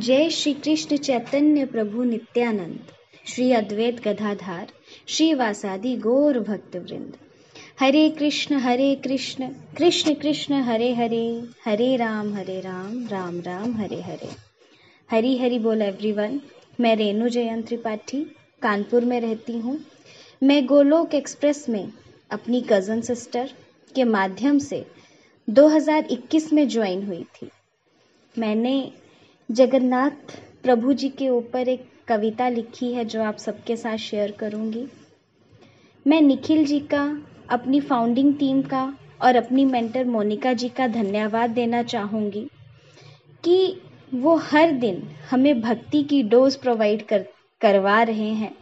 जय श्री कृष्ण चैतन्य प्रभु नित्यानंद। श्री अद्वैत गदाधार, श्री वासादि गौर भक्त वृंद। हरे कृष्ण हरे कृष्ण कृष्ण कृष्ण, हरे हरे हरे राम हरे राम राम राम, हरे हरे। हरी हरी बोल एवरीवन मैं रेणु जयंत त्रिपाठी कानपुर में रहती हूँ। मैं गोलोक एक्सप्रेस में अपनी कज़न सिस्टर के माध्यम से 2021 में ज्वाइन हुई थी। मैंने जगन्नाथ प्रभु जी के ऊपर एक कविता लिखी है जो आप सबके साथ शेयर करूँगी। मैं निखिल जी का, अपनी फाउंडिंग टीम का और अपनी मेंटर मोनिका जी का धन्यवाद देना चाहूँगी कि वो हर दिन हमें भक्ति की डोज प्रोवाइड कर, करवा रहे हैं,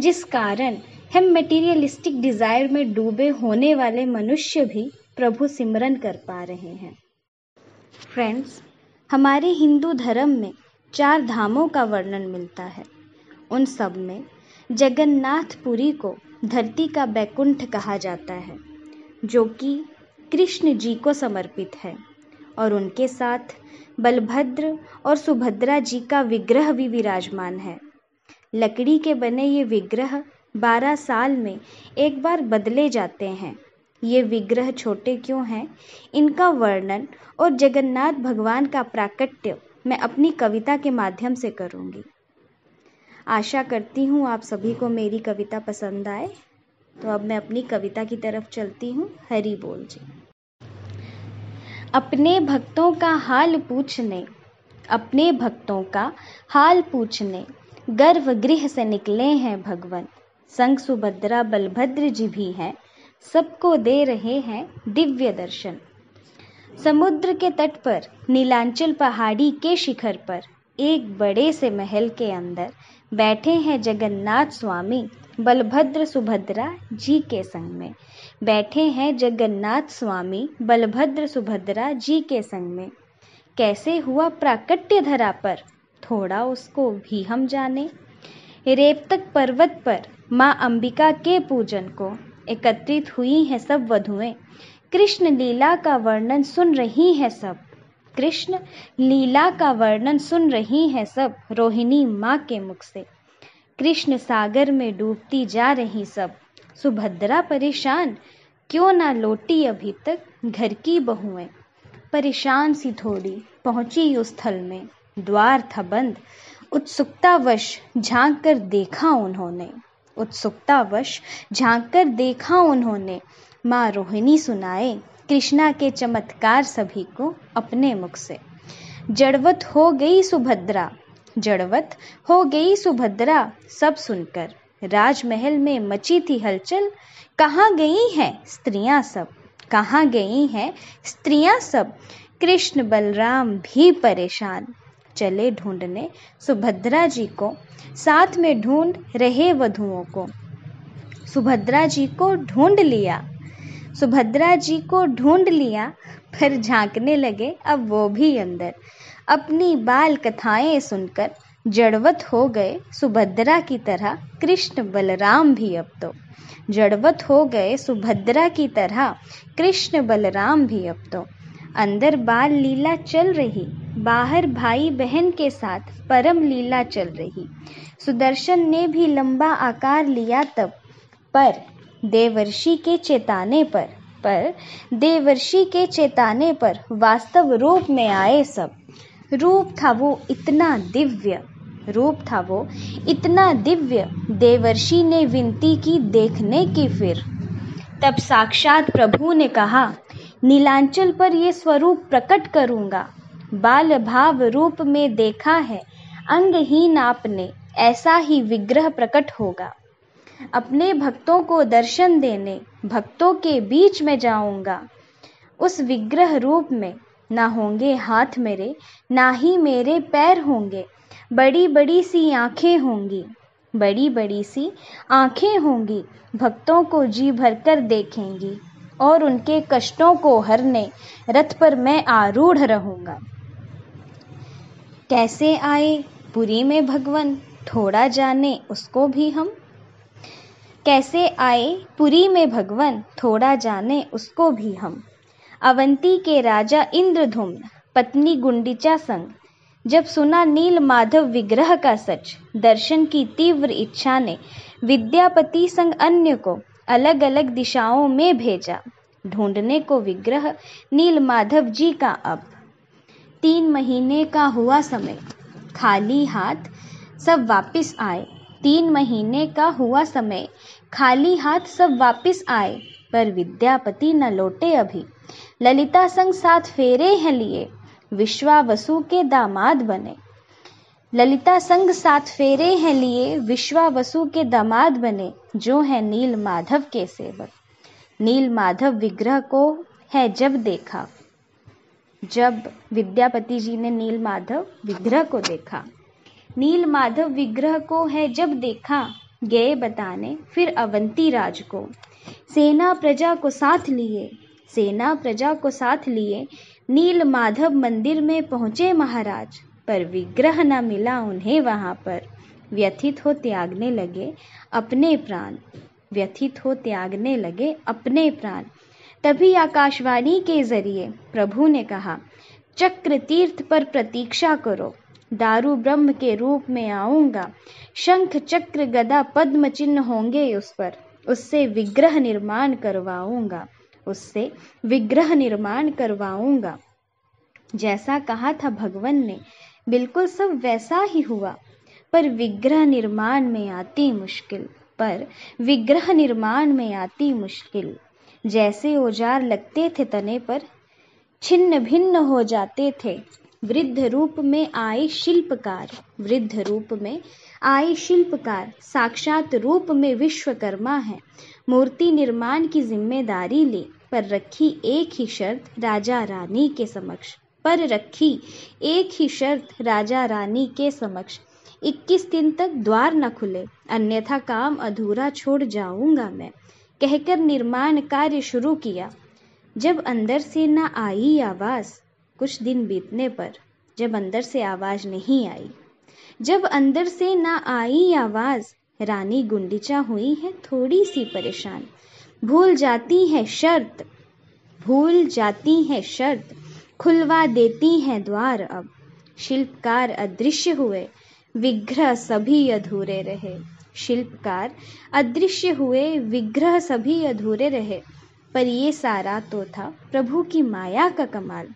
जिस कारण हम मटेरियलिस्टिक डिज़ायर में डूबे होने वाले मनुष्य भी प्रभु सिमरन कर पा रहे हैं। फ्रेंड्स हमारे हिंदू धर्म में चार धामों का वर्णन मिलता है। उन सब में जगन्नाथपुरी को धरती का बैकुंठ कहा जाता है, जो कि कृष्ण जी को समर्पित है, और उनके साथ बलभद्र और सुभद्रा जी का विग्रह भी विराजमान है। लकड़ी के बने ये विग्रह बारह साल में एक बार बदले जाते हैं। ये विग्रह छोटे क्यों हैं? इनका वर्णन और जगन्नाथ भगवान का प्राकट्य मैं अपनी कविता के माध्यम से करूँगी। आशा करती हूँ आप सभी को मेरी कविता पसंद आए। तो अब मैं अपनी कविता की तरफ़ चलती हूँ। हरी बोल जी। अपने भक्तों का हाल पूछने, अपने भक्तों का हाल पूछने गर्भगृह से निकले हैं भगवान। संग सुभद्रा बलभद्र जी भी हैं। सबको दे रहे हैं दिव्य दर्शन। समुद्र के तट पर, नीलांचल पहाड़ी के शिखर पर, एक बड़े से महल के अंदर बैठे हैं जगन्नाथ स्वामी बलभद्र सुभद्रा जी के संग में। बैठे हैं जगन्नाथ स्वामी बलभद्र सुभद्रा जी के संग में। कैसे हुआ प्राकट्य धरा पर? थोड़ा उसको भी हम जाने। रेपतक पर्वत पर माँ अंबिका के पूजन को एकत्रित हुई हैं सब वधुएँ। कृष्ण लीला का वर्णन सुन रही हैं सब। कृष्ण लीला का वर्णन सुन रही हैं सब, रोहिणी माँ के मुख से। कृष्ण सागर में डूबती जा रही सब। सुभद्रा परेशान, क्यों ना लौटी अभी तक घर की बहुएँ। परेशान सी थोड़ी, पहुँची उस स्थल में। द्वार था बंद, उत्सुकतावश झाँक कर देखा उन्होंने। उत्सुकतावश झाँक कर देखा उन्होंने। माँ रोहिणी सुनाए, कृष्णा के चमत्कार सभी को अपने मुख से। जड़वत हो गई सुभद्रा, जड़वत हो गई सुभद्रा, सब सुनकर। राजमहल में मची थी हलचल, कहाँ गई हैं स्त्रियाँ सब? कहाँ गई हैं स्त्रियाँ सब? कृष्ण बलराम भी परेशान। चले ढूँढने, सुभद्रा जी को, साथ में ढूंढ रहे वधुओं को। सुभद्रा जी को ढूंढ लिया। सुभद्रा जी को ढूंढ लिया फिर झांकने लगे, अब वो भी अंदर। अपनी बाल कथाएँ सुनकर जड़वत हो गए सुभद्रा की तरह, कृष्ण बलराम भी अब तो। जड़वत हो गए सुभद्रा की तरह, कृष्ण बलराम भी अब तो। अंदर बाल लीला चल रही, बाहर भाई बहन के साथ परम लीला चल रही। सुदर्शन ने भी लंबा आकार लिया तब, पर देवर्षि के चेताने पर पर देवर्षि के चेताने पर वास्तव रूप में आए सब। रूप था वो इतना दिव्य, रूप था वो इतना दिव्य, देवर्षि ने विनती की देखने की फिर। तब साक्षात प्रभु ने कहा नीलांचल पर ये स्वरूप प्रकट करूँगा। बाल भाव रूप में देखा है, अंगहीन आपने, ऐसा ही विग्रह प्रकट होगा। अपने भक्तों को दर्शन देने, भक्तों के बीच में जाऊँगा। उस विग्रह रूप में, ना होंगे हाथ मेरे, ना ही मेरे पैर होंगे बड़ी बड़ी सी आँखें होंगी बड़ी बड़ी सी आँखें होंगी, भक्तों को जी भरकर देखेंगी। और उनके कष्टों को हरने रथ पर मैं आरूढ़ रहूँगा। कैसे आए पुरी में भगवान? थोड़ा जाने उसको भी हम। कैसे आए पुरी में भगवान? थोड़ा जाने उसको भी हम। अवंती के राजा इंद्रधुम्न पत्नी गुंडिचा संग, जब सुना नील माधव विग्रह का सच, दर्शन की तीव्र इच्छा ने विद्यापति संग अन्य को अलग अलग दिशाओं में भेजा। ढूँढने को विग्रह नील माधव जी का अब। तीन महीने का हुआ समय। खाली हाथ सब वापस आए। तीन महीने का हुआ समय। खाली हाथ सब वापस आए, पर विद्यापति न लौटे अभी। ललिता संग साथ फेरे हैं लिए। विश्वावसु के दामाद बने। ललिता संग साथ फेरे हैं लिए विश्वावसु के दामाद बने, जो है नील माधव के सेवक। नील माधव विग्रह को है जब देखा। जब विद्यापति जी ने नील माधव विग्रह को देखा। नील माधव विग्रह को है जब देखा, गए बताने, फिर अवंती राज को। सेना प्रजा को साथ लिए, सेना प्रजा को साथ लिए, नील माधव मंदिर में पहुँचे महाराज। पर विग्रह न मिला उन्हें वहाँ पर। व्यथित हो त्यागने लगे अपने प्राण। व्यथित हो त्यागने लगे अपने प्राण। तभी आकाशवाणी के ज़रिए प्रभु ने कहा चक्र तीर्थ पर प्रतीक्षा करो। दारू ब्रह्म के रूप में आऊँगा। शंख चक्र गदा पद्म चिन्ह होंगे उस पर। उससे विग्रह निर्माण करवाऊँगा। उससे विग्रह निर्माण करवाऊँगा। जैसा कहा था भगवान ने बिल्कुल सब वैसा ही हुआ। पर विग्रह निर्माण में आती मुश्किल, पर विग्रह निर्माण में आती मुश्किल। जैसे औज़ार लगते थे तने पर, छिन्न भिन्न हो जाते थे। वृद्ध रूप में आए शिल्पकार, वृद्ध रूप में आए शिल्पकार, साक्षात रूप में विश्वकर्मा है। मूर्ति निर्माण की ज़िम्मेदारी ली, पर रखी एक ही शर्त, राजा रानी के समक्ष। पर रखी। एक ही शर्त राजा रानी के समक्ष। 21 दिन तक द्वार न खुले। अन्यथा काम अधूरा छोड़ जाऊँगा मैं। कहकर निर्माण कार्य शुरू किया। जब अंदर से न आई आवाज़, कुछ दिन बीतने पर जब अंदर से आवाज़ नहीं आई। जब अंदर से न आई आवाज़, रानी गुंडिचा हुई है थोड़ी सी परेशान। भूल जाती है शर्त, भूल जाती है शर्त। खुलवा देती हैं द्वार अब। शिल्पकार अदृश्य हुए, विग्रह सभी अधूरे रहे। शिल्पकार अदृश्य हुए, विग्रह सभी अधूरे रहे। पर ये सारा तो था प्रभु की माया का कमाल।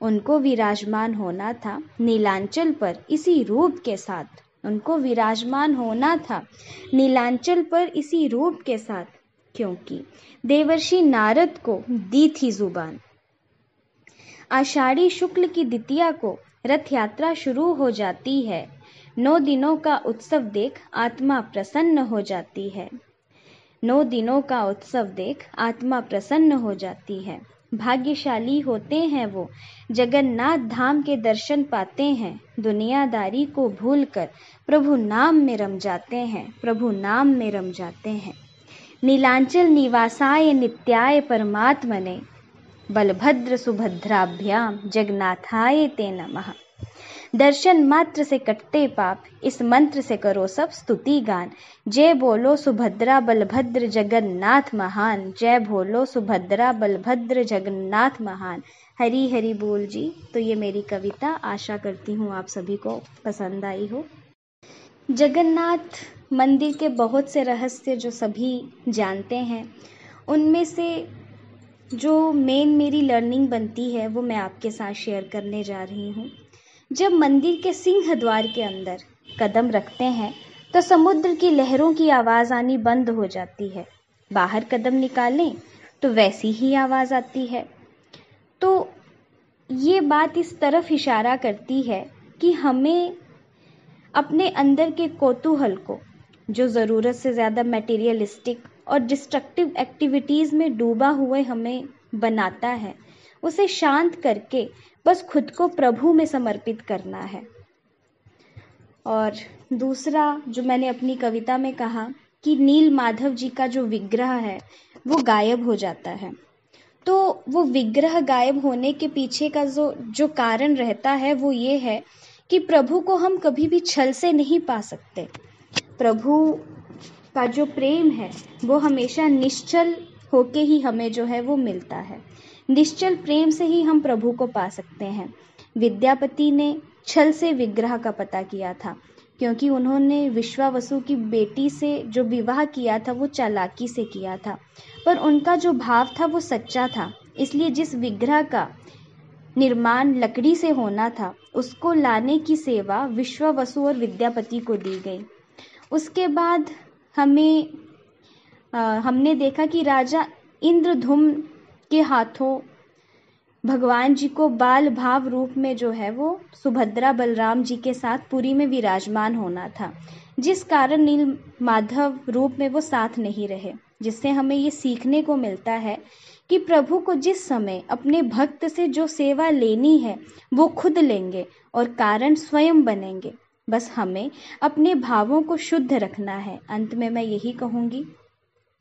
उनको विराजमान होना था नीलांचल पर इसी रूप के साथ। उनको विराजमान होना था नीलांचल पर इसी रूप के साथ, क्योंकि देवर्षि नारद को दी थी ज़ुबान। आषाढ़ी शुक्ल की द्वितीया को रथ यात्रा शुरू हो जाती है। नौ दिनों का उत्सव देख आत्मा प्रसन्न हो जाती है। नौ दिनों का उत्सव देख आत्मा प्रसन्न हो जाती है। भाग्यशाली होते हैं वो। जगन्नाथ धाम के दर्शन पाते हैं। दुनियादारी को भूलकर प्रभु नाम में रम जाते हैं। प्रभु नाम में रम जाते हैं। नीलांचल निवासाय नित्याय परमात्मने। बलभद्र सुभद्राभ्याम जगन्नाथाय ते नमः। दर्शन मात्र से कटते पाप, इस मंत्र से करो सब स्तुति गान। जय बोलो सुभद्रा बलभद्र जगन्नाथ महान, जय बोलो सुभद्रा बलभद्र जगन्नाथ महान। हरी हरी बोल जी तो ये मेरी कविता, आशा करती हूँ आप सभी को पसंद आई हो। जगन्नाथ मंदिर के बहुत से रहस्य जो सभी जानते हैं, उनमें से जो मेन मेरी लर्निंग बनती है, वो मैं आपके साथ शेयर करने जा रही हूँ। जब मंदिर के सिंह द्वार के अंदर कदम रखते हैं तो समुद्र की लहरों की आवाज़ आनी बंद हो जाती है। बाहर कदम निकालें तो वैसी ही आवाज़ आती है। तो ये बात इस तरफ़ इशारा करती है कि हमें अपने अंदर के कोतूहल को, जो ज़रूरत से ज़्यादा मटेरियलिस्टिक और डिस्ट्रक्टिव एक्टिविटीज़ में डूबा हुए हमें बनाता है। उसे शांत करके बस खुद को प्रभु में समर्पित करना है। और दूसरा, जो मैंने अपनी कविता में कहा कि नील माधव जी का जो विग्रह है, वो गायब हो जाता है। तो वो विग्रह गायब होने के पीछे का जो जो कारण रहता है, वो ये है कि प्रभु को हम कभी भी छल से नहीं पा सकते। प्रभु का जो प्रेम है, वो हमेशा निश्चल होके ही हमें जो है वो मिलता है। निश्चल प्रेम से ही हम प्रभु को पा सकते हैं। विद्यापति ने छल से विग्रह का पता किया था, क्योंकि उन्होंने विश्वावसु की बेटी से जो विवाह किया था, वो चालाकी से किया था। पर उनका जो भाव था, वो सच्चा था। इसलिए जिस विग्रह का निर्माण लकड़ी से होना था, उसको लाने की सेवा विश्वावसु और विद्यापति को दी गई। उसके बाद हमें आ, हमने देखा कि राजा इंद्रधुम के हाथों भगवान जी को बाल भाव रूप में जो है वो सुभद्रा बलराम जी के साथ पुरी में विराजमान होना था जिस कारण नील माधव रूप में वो साथ नहीं रहे जिससे हमें ये सीखने को मिलता है कि प्रभु को जिस समय अपने भक्त से जो सेवा लेनी है वो खुद लेंगे और कारण स्वयं बनेंगे। बस हमें अपने भावों को शुद्ध रखना है। अंत में मैं यही कहूँगी,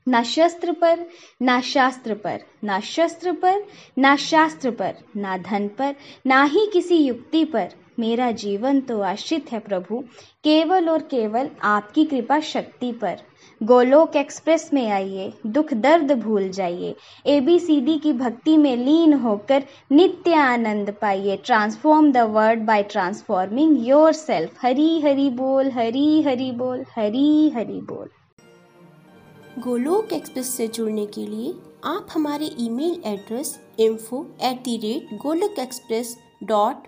ना शस्त्र पर, ना शास्त्र पर, ना शस्त्र पर, ना शास्त्र पर, ना धन पर, ना ही किसी युक्ति पर। मेरा जीवन तो आश्रित है प्रभु, केवल और केवल आपकी कृपा शक्ति पर। गोलोक एक्सप्रेस में आइए, दुख दर्द भूल जाइए। एबीसीडी की भक्ति में लीन होकर नित्य आनंद पाइए। Transform the world by transforming yourself Hari Hari बोल, हरी हरी बोल, हरी हरी बोल। गोलोक एक्सप्रेस से जुड़ने के लिए आप हमारे email address info at the rate Golok express dot